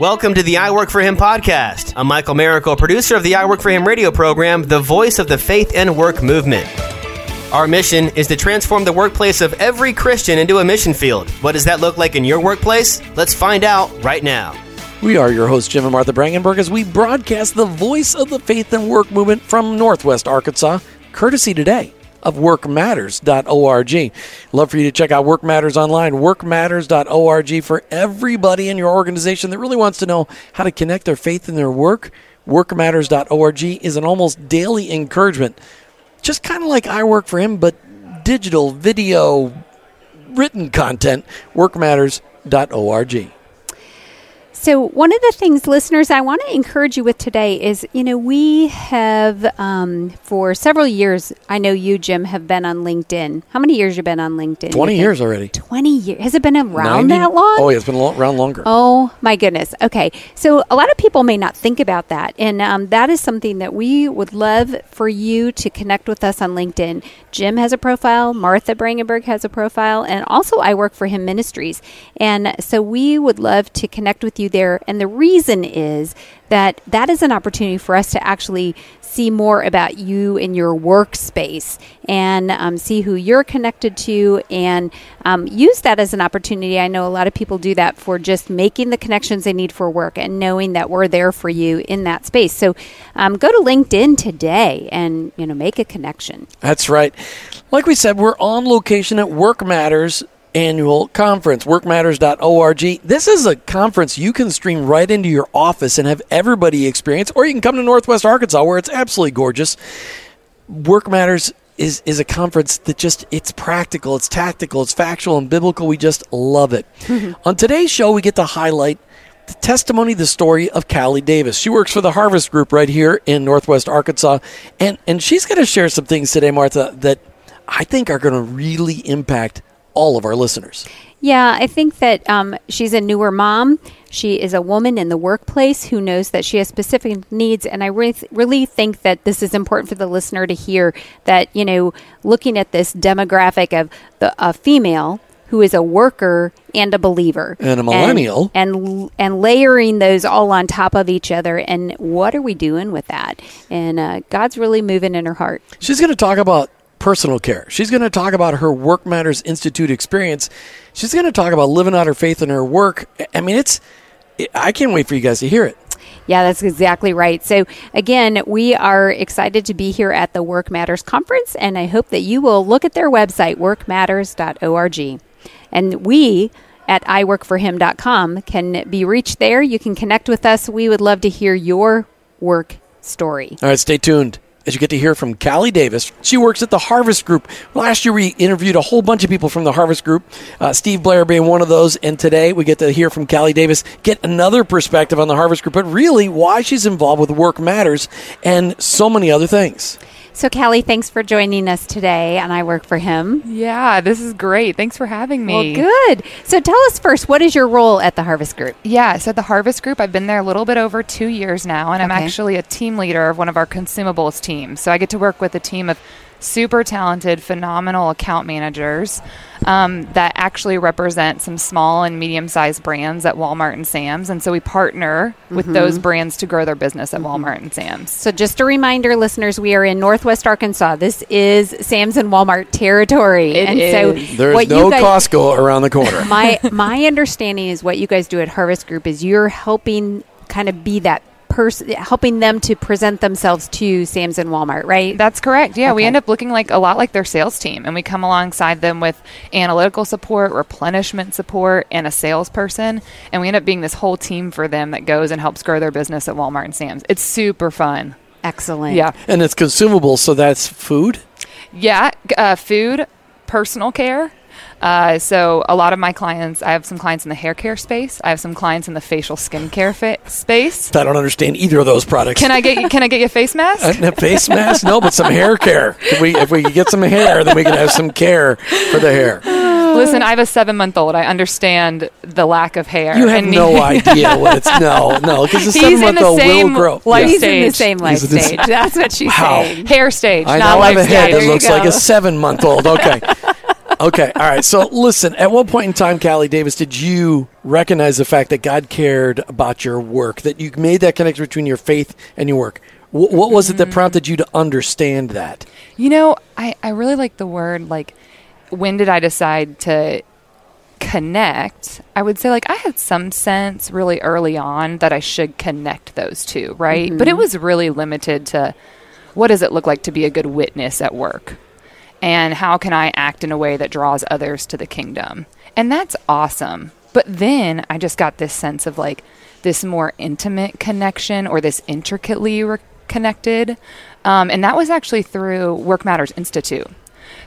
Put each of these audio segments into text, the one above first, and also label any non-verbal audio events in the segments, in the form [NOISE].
Welcome to the I Work for Him podcast. I'm Michael Miracle, producer of the I Work for Him radio program, the voice of the faith and work movement. Our mission is to transform the workplace of every Christian into a mission field. What does that look like in your workplace? Let's find out right now. We are your hosts, Jim and Martha Brangenberg, as we broadcast the voice of the faith and work movement from Northwest Arkansas, courtesy today of workmatters.org. Love for you to check out Work Matters online, workmatters.org for everybody in your organization that really wants to know how to connect their faith and their work. Workmatters.org is an almost daily encouragement, just kind of like I work for him, but digital, video, written content. Workmatters.org. So, one of the things, listeners, I want to encourage you with today is you know, we have um, for several years, I know you, Jim, have been on LinkedIn. How many years you been on LinkedIn? 20 years already. 20 years. Has it been around 90? that long? Oh, yeah, it's been around longer. Oh my goodness. Okay. So a lot of people may not think about that. And um, that is something that we would love for you to connect with us on LinkedIn. Jim has a profile, Martha Brangenberg has a profile, and also I work for him ministries. And so we would love to connect with you there. And the reason is that that is an opportunity for us to actually see more about you in your workspace and um, see who you're connected to and um, use that as an opportunity. I know a lot of people do that for just making the connections they need for work and knowing that we're there for you in that space. So um, go to LinkedIn today and you know make a connection. That's right. Like we said, we're on location at Work Matters annual conference, workmatters.org. This is a conference you can stream right into your office and have everybody experience, or you can come to Northwest Arkansas where it's absolutely gorgeous. Work Matters is, is a conference that just it's practical, it's tactical, it's factual and biblical. We just love it. [LAUGHS] On today's show, we get to highlight the testimony, the story of Callie Davis. She works for the Harvest Group right here in Northwest Arkansas, and and she's going to share some things today, Martha, that I think are going to really impact all of our listeners. Yeah, I think that um, she's a newer mom. She is a woman in the workplace who knows that she has specific needs. And I re- really think that this is important for the listener to hear that, you know, looking at this demographic of the a female who is a worker and a believer And a millennial. and, and and layering those all on top of each other and what are we doing with that and uh, god's really moving in her heart She's going to talk about personal care. She's going to talk about her Work Matters Institute experience. She's going to talk about living out her faith in her work. I mean, it's I can't wait for you guys to hear it. Yeah, that's exactly right. So, again, we are excited to be here at the Work Matters Conference, and I hope that you will look at their website, workmatters.org. And we at iworkforhim.com can be reached there. You can connect with us. We would love to hear your work story. All right, stay tuned as you get to hear from Callie Davis. She works at the Harvest Group. Last year, we interviewed a whole bunch of people from the Harvest Group, uh, Steve Blair being one of those. And today, we get to hear from Callie Davis, get another perspective on the Harvest Group, but really why she's involved with Work Matters and so many other things. So, Callie, thanks for joining us today, and I work for him. Yeah, this is great. Thanks for having me. Well, good. So, tell us first, what is your role at the Harvest Group? Yeah, so at the Harvest Group, I've been there a little bit over two years now, and I'm actually a team leader of one of our consumables teams. So I get to work with a team of super talented, phenomenal account managers um, that actually represent some small and medium sized brands at Walmart and Sam's. And so we partner with those brands to grow their business at Walmart and Sam's. So, just a reminder, listeners, we are in Northwest Arkansas. This is Sam's and Walmart territory, It and is. so There's what no you guys, Costco around the corner. [LAUGHS] my my understanding is what you guys do at Harvest Group is you're helping kind of be that person, helping them to present themselves to Sam's and Walmart, right? That's correct. Yeah, we end up looking like a lot like their sales team, and we come alongside them with analytical support, replenishment support, and a salesperson, and we end up being this whole team for them that goes and helps grow their business at Walmart and Sam's. It's super fun. Excellent. Yeah, and it's consumable, so that's food. yeah. Uh, food, personal care. Uh, so a lot of my clients, I have some clients in the hair care space. I have some clients in the facial skincare fa- space. I don't understand either of those products. Can I get you, can I get you a face mask? [LAUGHS] a face mask? No, but some hair care. If we if we get some hair, then we can have some care for the hair. [SIGHS] Listen, I have a seven month old. I understand the lack of hair. You have and no need- [LAUGHS] idea what it's no no because the [LAUGHS] seven month old will same grow. life He's in the same life He's in the stage. That's what she's Wow. saying. hair stage, I not now have life a head stage. that There you looks like a seven month old. Okay. Okay. All right. So listen, at what point in time, Callie Davis, did you recognize the fact that God cared about your work, that you made that connection between your faith and your work. Wh- what was it that mm-hmm. prompted you to understand that? You know, I, I really like the word like when did I decide to connect? I would say like I had some sense really early on that I should connect those two, right? But it mm-hmm. was really limited to what does it look like to be a good witness at work? And how can I act in a way that draws others to the kingdom? And that's awesome. But then I just got this sense of like this more intimate connection or this intricately re- connected. Um, and that was actually through Work Matters Institute.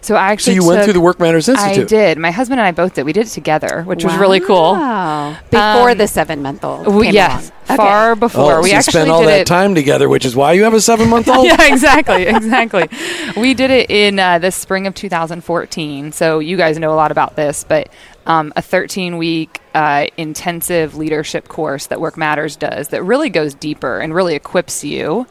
So I actually. So you went through the Work Matters Institute. I did. My husband and I both did. We did it together, which was really cool. Wow. Before Um, the seven month old. We, yes, far before Oh, we so actually spent all did that it. time together, which is why you have a seven month old. [LAUGHS] yeah, exactly, exactly. we did it in uh, the spring of 2014. So you guys know a lot about this, but um, a 13 week uh, intensive leadership course that Work Matters does that really goes deeper and really equips you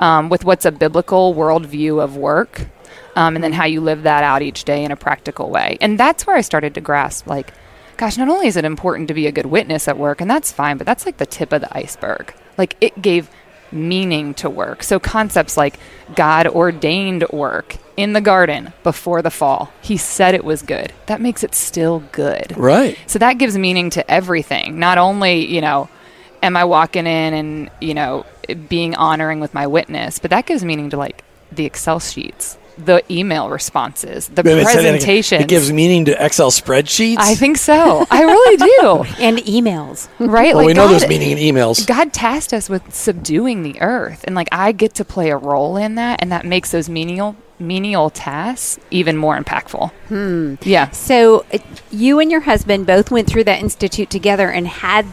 um, with what's a biblical worldview of work. Um, and then how you live that out each day in a practical way. And that's where I started to grasp, like, gosh, not only is it important to be a good witness at work, and that's fine, but that's like the tip of the iceberg. Like, it gave meaning to work. So, concepts like God ordained work in the garden before the fall, He said it was good. That makes it still good. Right. So, that gives meaning to everything. Not only, you know, am I walking in and, you know, being honoring with my witness, but that gives meaning to like the Excel sheets. The email responses, the Wait a minute, say that again. presentation. It gives meaning to Excel spreadsheets. I think so. I really do. [LAUGHS] And emails. Right? Well, we know God- there's meaning in emails. God tasked us with subduing the earth, and like I get to play a role in that, and that makes those menial menial tasks even more impactful. Hmm. Yeah. So uh, you and your husband both went through that institute together and had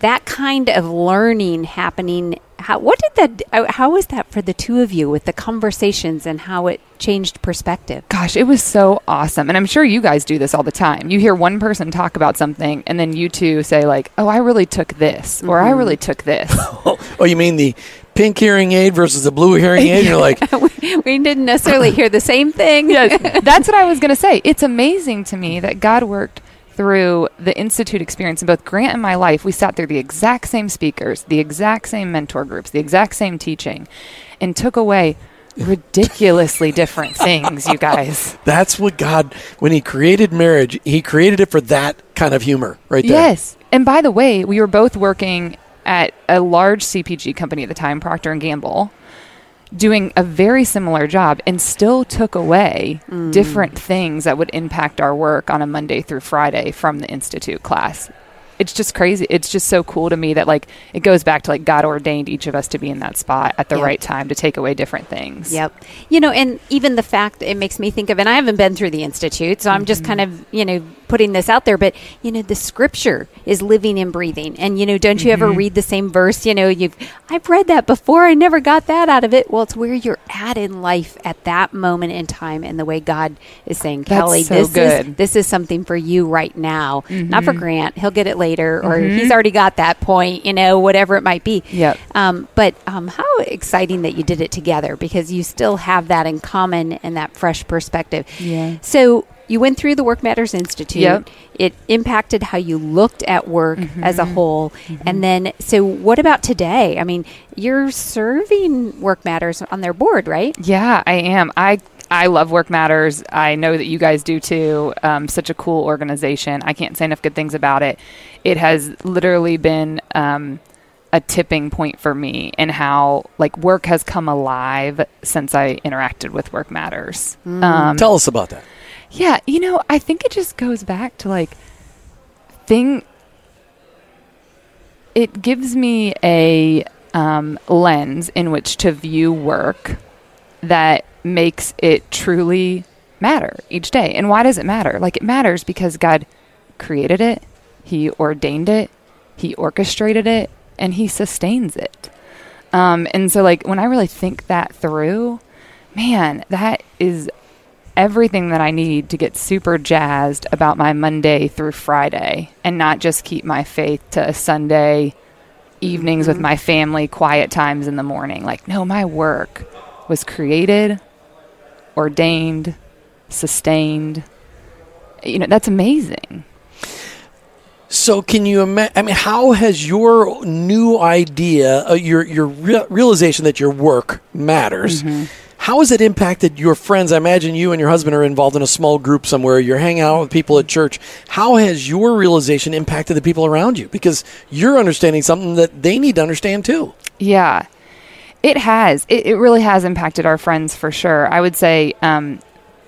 that kind of learning happening. How what did that? uh, How was that for the two of you with the conversations and how it changed perspective? Gosh, it was so awesome. And I'm sure you guys do this all the time. You hear one person talk about something and then you two say like, "Oh, I really took this," or "I really took this." [LAUGHS] [LAUGHS] Oh, you mean the pink hearing aid versus the blue hearing aid? You're like, [LAUGHS] we didn't necessarily hear the same thing. yeah, that's what I was going to say. It's amazing to me that God worked through the institute experience in both Grant and my life. We sat through the exact same speakers, the exact same mentor groups, the exact same teaching, and took away [LAUGHS] ridiculously different things, you guys. [LAUGHS] that's what God, when He created marriage, He created it for that kind of humor right there. Yes. And by the way, we were both working at a large CPG company at the time, Procter and Gamble, doing a very similar job and still took away mm. different things that would impact our work on a Monday through Friday from the institute class. It's just crazy. It's just so cool to me that like it goes back to like God ordained each of us to be in that spot at the Yeah. right time to take away different things. Yep. You know, and even the fact it makes me think of, and I haven't been through the institute, so I'm just kind mm-hmm. of you know putting this out there. But you know, the scripture is living and breathing, and you know, don't you ever read the same verse? You know, you've I've read that before. I never got that out of it. Well, it's where you're at in life at that moment in time, and the way God is saying, That's Kelly, so this is this is something for you right now, not for Grant. He'll get it later, or he's already got that point. You know, whatever it might be. Yep. Um, but um, how exciting that you did it together because you still have that in common and that fresh perspective. Yeah. So you went through the Work Matters Institute. Yep. It impacted how you looked at work as a whole. And then, so what about today? I mean, you're serving Work Matters on their board, right? Yeah, I am. I I love Work Matters. I know that you guys do too. Um, such a cool organization. I can't say enough good things about it. It has literally been um, a tipping point for me in how like work has come alive since I interacted with Work Matters. Um, Tell us about that. Yeah, you know, I think it just goes back to like thing. It gives me a um, lens in which to view work that makes it truly matter each day. And why does it matter? Like it matters because God created it, He ordained it, He orchestrated it, and He sustains it. Um, and so, like when I really think that through, man, that is everything that I need to get super jazzed about my Monday through Friday and not just keep my faith to Sunday evenings with my family, quiet times in the morning. Like, no, my work was created, ordained, sustained. You know, that's amazing. So can you imagine? I mean, how has your new idea, uh, your your re- realization that your work matters, how has it impacted your friends? I imagine you and your husband are involved in a small group somewhere. You're hanging out with people at church. How has your realization impacted the people around you? Because you're understanding something that they need to understand too. Yeah, it has. It, it really has impacted our friends for sure. I would say um,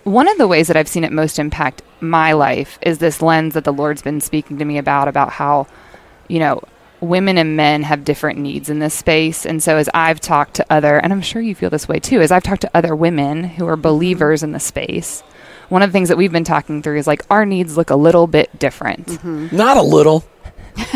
one of the ways that I've seen it most impact my life is this lens that the Lord's been speaking to me about, about how, you know, women and men have different needs in this space. And so as I've talked to other, and I'm sure you feel this way too, as I've talked to other women who are believers in the space, one of the things that we've been talking through is like our needs look a little bit different. Not a little.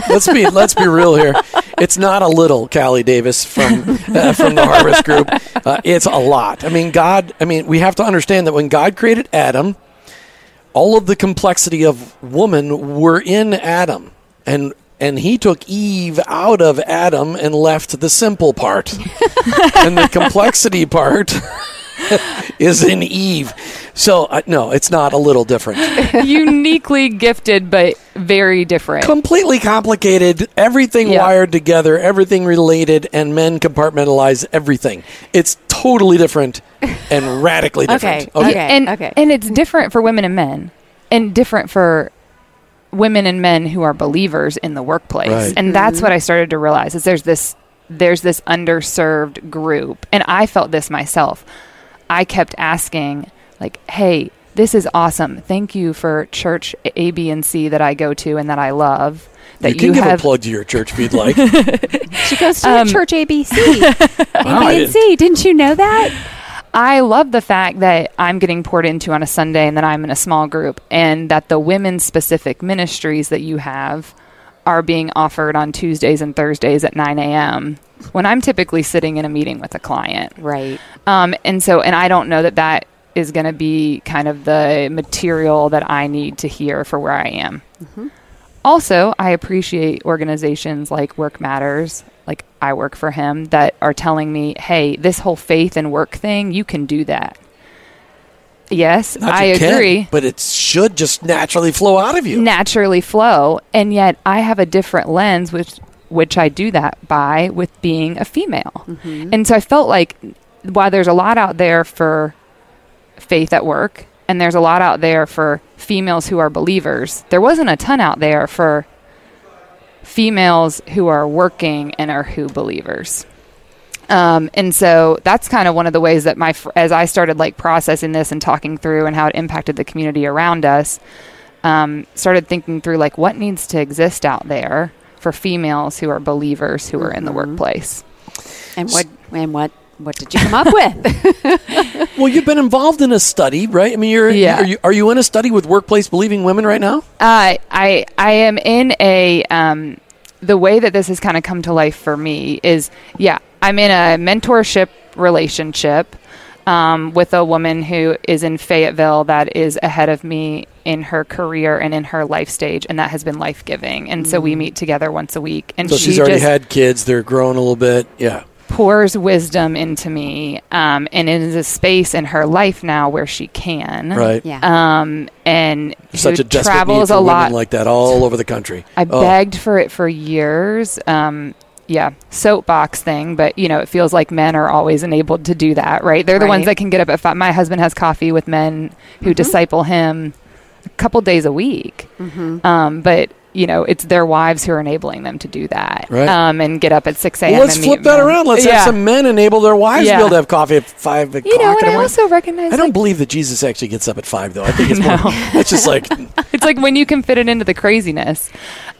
let's be [LAUGHS] let's be real here. It's not a little, Callie Davis from uh, from the Harvest Group. Uh, it's a lot. I mean, God. I mean, we have to understand that when God created Adam, all of the complexity of woman were in Adam, and and He took Eve out of Adam and left the simple part, [LAUGHS] and the complexity part [LAUGHS] is in Eve. So uh, no, it's not a little different. [LAUGHS] Uniquely gifted, but very different. completely complicated, everything Yeah. wired together, everything related, and men compartmentalize everything. It's totally different and radically different. Okay, okay. and okay. and it's different for women and men, and different for women and men who are believers in the workplace. Right. And that's what I started to realize is there's this there's this underserved group, and I felt this myself. I kept asking, like, "Hey, this is awesome. Thank you for church A, B, and C that I go to and that I love." That you can give have a plug to your church if you'd [LAUGHS] like. she goes to um, church ABC. [LAUGHS] Wow, I didn't- ABC. Didn't you know that? I love the fact that I'm getting poured into on a Sunday and that I'm in a small group and that the women specific ministries that you have are being offered on Tuesdays and Thursdays at 9 a.m. when I'm typically sitting in a meeting with a client. Right. Um, and so, and I don't know that that is going to be kind of the material that I need to hear for where I am. Also, I appreciate organizations like Work Matters, like I work for him, that are telling me, hey, this whole faith and work thing, you can do that. Yes, Not I you can, agree. but it should just naturally flow out of you. Naturally flow. And yet I have a different lens, which which I do that by with being a female. Mm-hmm. And so I felt like while there's a lot out there for faith at work and there's a lot out there for females who are believers, there wasn't a ton out there for females who are working and are who believers. Um, and so that's kind of one of the ways that my fr- as I started like processing this and talking through and how it impacted the community around us, um, started thinking through like what needs to exist out there for females who are believers who are in the workplace. And what? And what? What did you come up with? [LAUGHS] Well, you've been involved in a study, right? I mean, you're Yeah. are you are you in a study with workplace believing women right now? Uh, I I am in a um, the way that this has kind of come to life for me is yeah I'm in a mentorship relationship um, with a woman who is in Fayetteville that is ahead of me in her career and in her life stage and that has been life giving and so we meet together once a week and So she she's already just had kids; they're growing a little bit. Yeah. Pours wisdom into me um, and is a space in her life now where she can Right. yeah. um, and Such who a travels need for a women lot like that all over the country. I Oh. begged for it for years. Um, yeah, soapbox thing, but you know, it feels like men are always enabled to do that, right? They're the ones that can get up at five. My husband has coffee with men who disciple him a couple days a week. Um, but you know, it's their wives who are enabling them to do that. Right. Um, and get up at six a.m. Well, let's flip that men. around. Let's yeah. have some men enable their wives to be able to have coffee at five o'clock You know, and I morning. also recognize I don't like, believe that Jesus actually gets up at five, though. I think it's [LAUGHS] more. It's [LAUGHS] just like [LAUGHS] it's like when you can fit it into the craziness.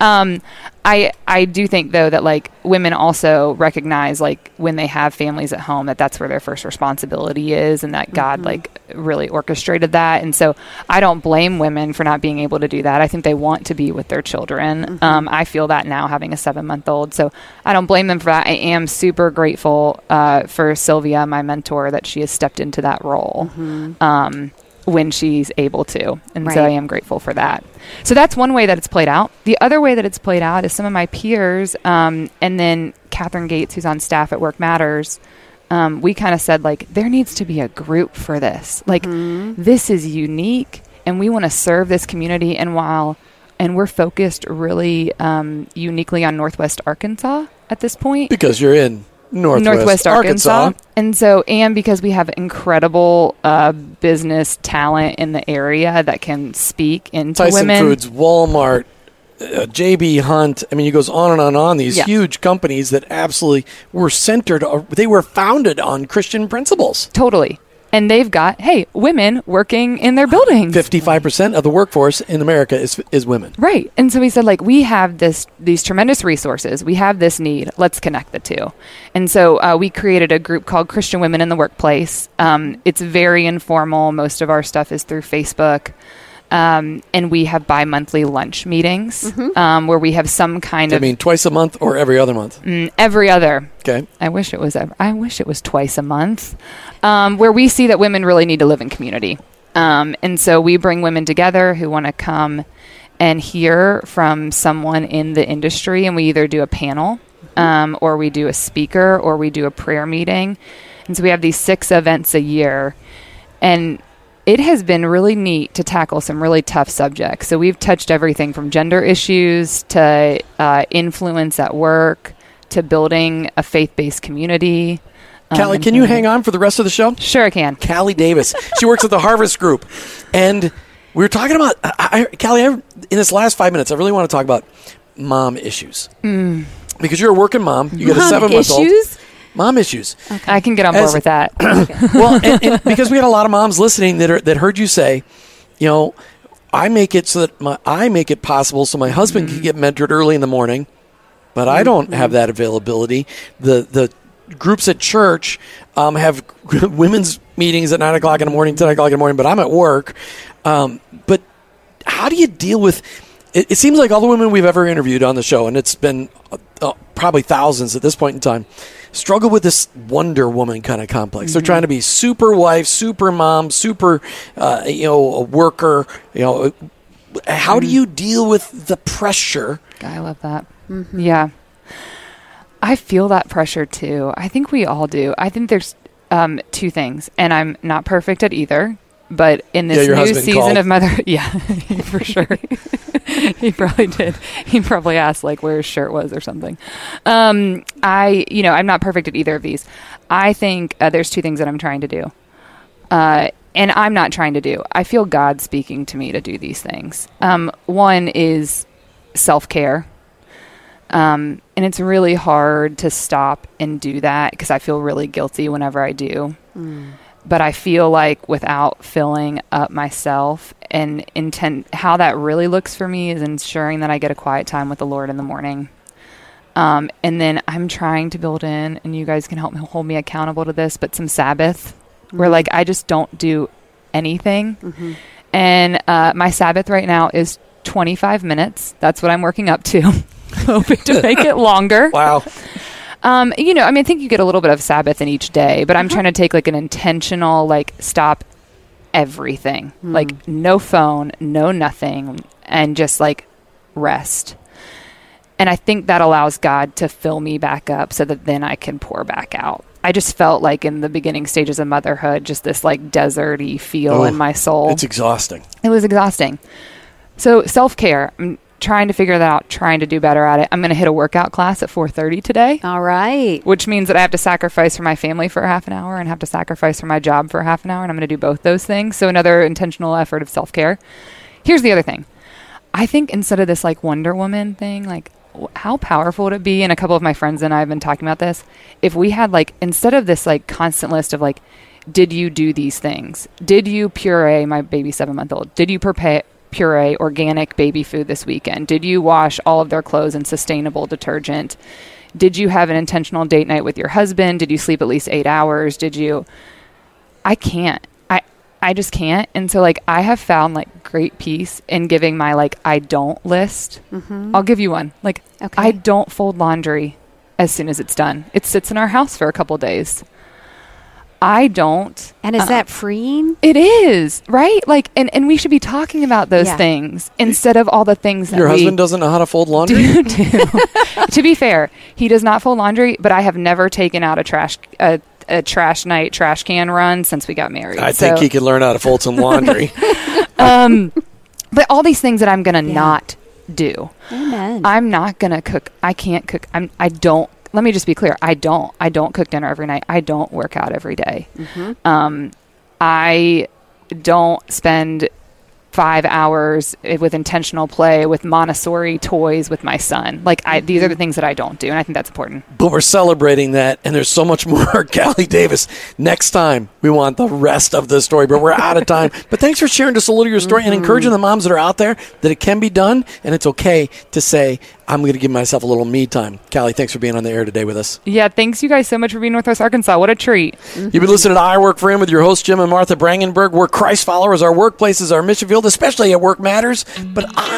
Um, I I do think though that like women also recognize like when they have families at home that that's where their first responsibility is, and that God like really orchestrated that. And so I don't blame women for not being able to do that. I think they want to be with their children. Um, I feel that now having a seven month old, so I don't blame them for that. I am super grateful uh, for Sylvia, my mentor, that she has stepped into that role. Um, when she's able to. And so I am grateful for that. So that's one way that it's played out. The other way that it's played out is some of my peers, um, and then Catherine Gates, who's on staff at Work Matters. Um, we kind of said like there needs to be a group for this. Like this is unique, and we want to serve this community. And while and we're focused really um, uniquely on Northwest Arkansas at this point. Because you're in Northwest, Arkansas. And so, and because we have incredible uh, business talent in the area that can speak into Tyson women. Foods, Walmart, uh, JB Hunt. I mean, it goes on and on and on. These Yeah. huge companies that absolutely were centered, uh, they were founded on Christian principles. Totally. And they've got, hey, women working in their buildings. 55% of the workforce in America is, is women. Right. And so we said like we have this these tremendous resources. We have this need. Let's connect the two. And so uh, we created a group called Christian Women in the Workplace. Um, it's very informal. Most of our stuff is through Facebook. Um, and we have bi-monthly lunch meetings um, where we have some kind I of I mean, twice a month or every other month. mm, every other Okay. I wish it was. ev- I wish it was twice a month, um, where we see that women really need to live in community, um, and so we bring women together who want to come and hear from someone in the industry, and we either do a panel, um, or we do a speaker, or we do a prayer meeting, and so we have these six events a year, and it has been really neat to tackle some really tough subjects. So we've touched everything from gender issues to uh, influence at work to building a faith-based community. um, Callie, and can you hang on for the rest of the show? Sure, I can. Callie Davis. She works at the Harvest Group. And we were talking about, I, I, Callie, I, in this last five minutes, I really want to talk about mom issues. Because you're a working mom. You got a seven month old. Mom issues. I can get on board As- with that. [CLEARS THROAT] well, and, and [LAUGHS] because we had a lot of moms listening that are, that heard you say, you know, I make it so that my I make it possible so my husband can get mentored early in the morning, but I don't have that availability. The the groups at church um, have [LAUGHS] women's meetings at nine o'clock in the morning, ten o'clock in the morning, but I'm at work. Um, but how do you deal with? It, it seems like all the women we've ever interviewed on the show, and it's been uh, uh, probably thousands at this point in time, struggle with this Wonder Woman kind of complex. They're trying to be super wife, super mom, super, uh, you know, a worker. You know, how do you deal with the pressure? I love that. Yeah. I feel that pressure too. I think we all do. I think there's um, two things, and I'm not perfect at either. But in this your new season called. of mother, [LAUGHS] yeah, [LAUGHS] for sure, [LAUGHS] he probably did. He probably asked like where his shirt was or something. Um, I, you know, I'm not perfect at either of these. I think uh, there's two things that I'm trying to do, uh, and I'm not trying to do. I feel God speaking to me to do these things. Um, one is self care. Um, and it's really hard to stop and do that because I feel really guilty whenever I do. But I feel like without filling up myself and intent, how that really looks for me is ensuring that I get a quiet time with the Lord in the morning. Um, and then I'm trying to build in, and you guys can help me hold me accountable to this, but some Sabbath where like I just don't do anything. And uh, my Sabbath right now is 25 minutes. That's what I'm working up to. [LAUGHS] Hoping to make it longer. Wow. Um, you know, I mean, I think you get a little bit of Sabbath in each day, but I'm mm-hmm. trying to take like an intentional, like, stop everything. Hmm. Like, no phone, no nothing, and just like rest. And I think that allows God to fill me back up so that then I can pour back out. I just felt like in the beginning stages of motherhood, just this like deserty feel Oh, in my soul. It's exhausting. It was exhausting. So self care. Mm, Trying to figure that out. Trying to do better at it. I'm going to hit a workout class at 4:30 today, All right. which means that I have to sacrifice for my family for half an hour and have to sacrifice for my job for half an hour, and I'm going to do both those things. So another intentional effort of self care. Here's the other thing. I think instead of this like Wonder Woman thing, like how powerful would it be? And a couple of my friends and I have been talking about this. If we had like instead of this like constant list of like, did you do these things? Did you puree my baby seven month old? Did you prepare puree organic baby food this weekend? Did you wash all of their clothes in sustainable detergent? Did you have an intentional date night with your husband? Did you sleep at least eight hours? Did you? I can't. I I just can't. And so like I have found like great peace in giving my like I don't list. Mm-hmm. I'll give you one. Like Okay. I don't fold laundry as soon as it's done. It sits in our house for a couple days. I don't. And is uh, that freeing? It is right. Like, and and we should be talking about those Yeah. things instead of all the things that Your we husband doesn't know how to fold [LAUGHS] laundry? do. do. [LAUGHS] to be fair, he does not fold laundry, but I have never taken out a trash a, a trash night trash can run since we got married. I think he could learn how to fold some laundry. [LAUGHS] um, but all these things that I'm gonna Yeah. not do. Amen. I'm not gonna cook. I can't cook. I'm. I don't. Let me just be clear. I don't. I don't cook dinner every night. I don't work out every day. Mm-hmm. Um, I don't spend five hours with intentional play with Montessori toys with my son. Like I, these are mm-hmm. the things that I don't do, and I think that's important. But we're celebrating that, and there's so much [LAUGHS] more. Callie Davis, next time we want the rest of the story, but we're out of time. [LAUGHS] but thanks for sharing just a little of your story and mm-hmm. encouraging the moms that are out there that it can be done, and it's okay to say, I'm going to give myself a little me time. Callie, thanks for being on the air today with us. Yeah, thanks you guys so much for being Northwest Arkansas. What a treat. You've been listening to I Work for Him with your host, Jim and Martha Brangenberg. We're Christ followers. Our workplace is our mission field, especially at Work Matters. But I,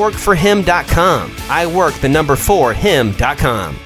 iworkforhim.com. I work the number four him.com.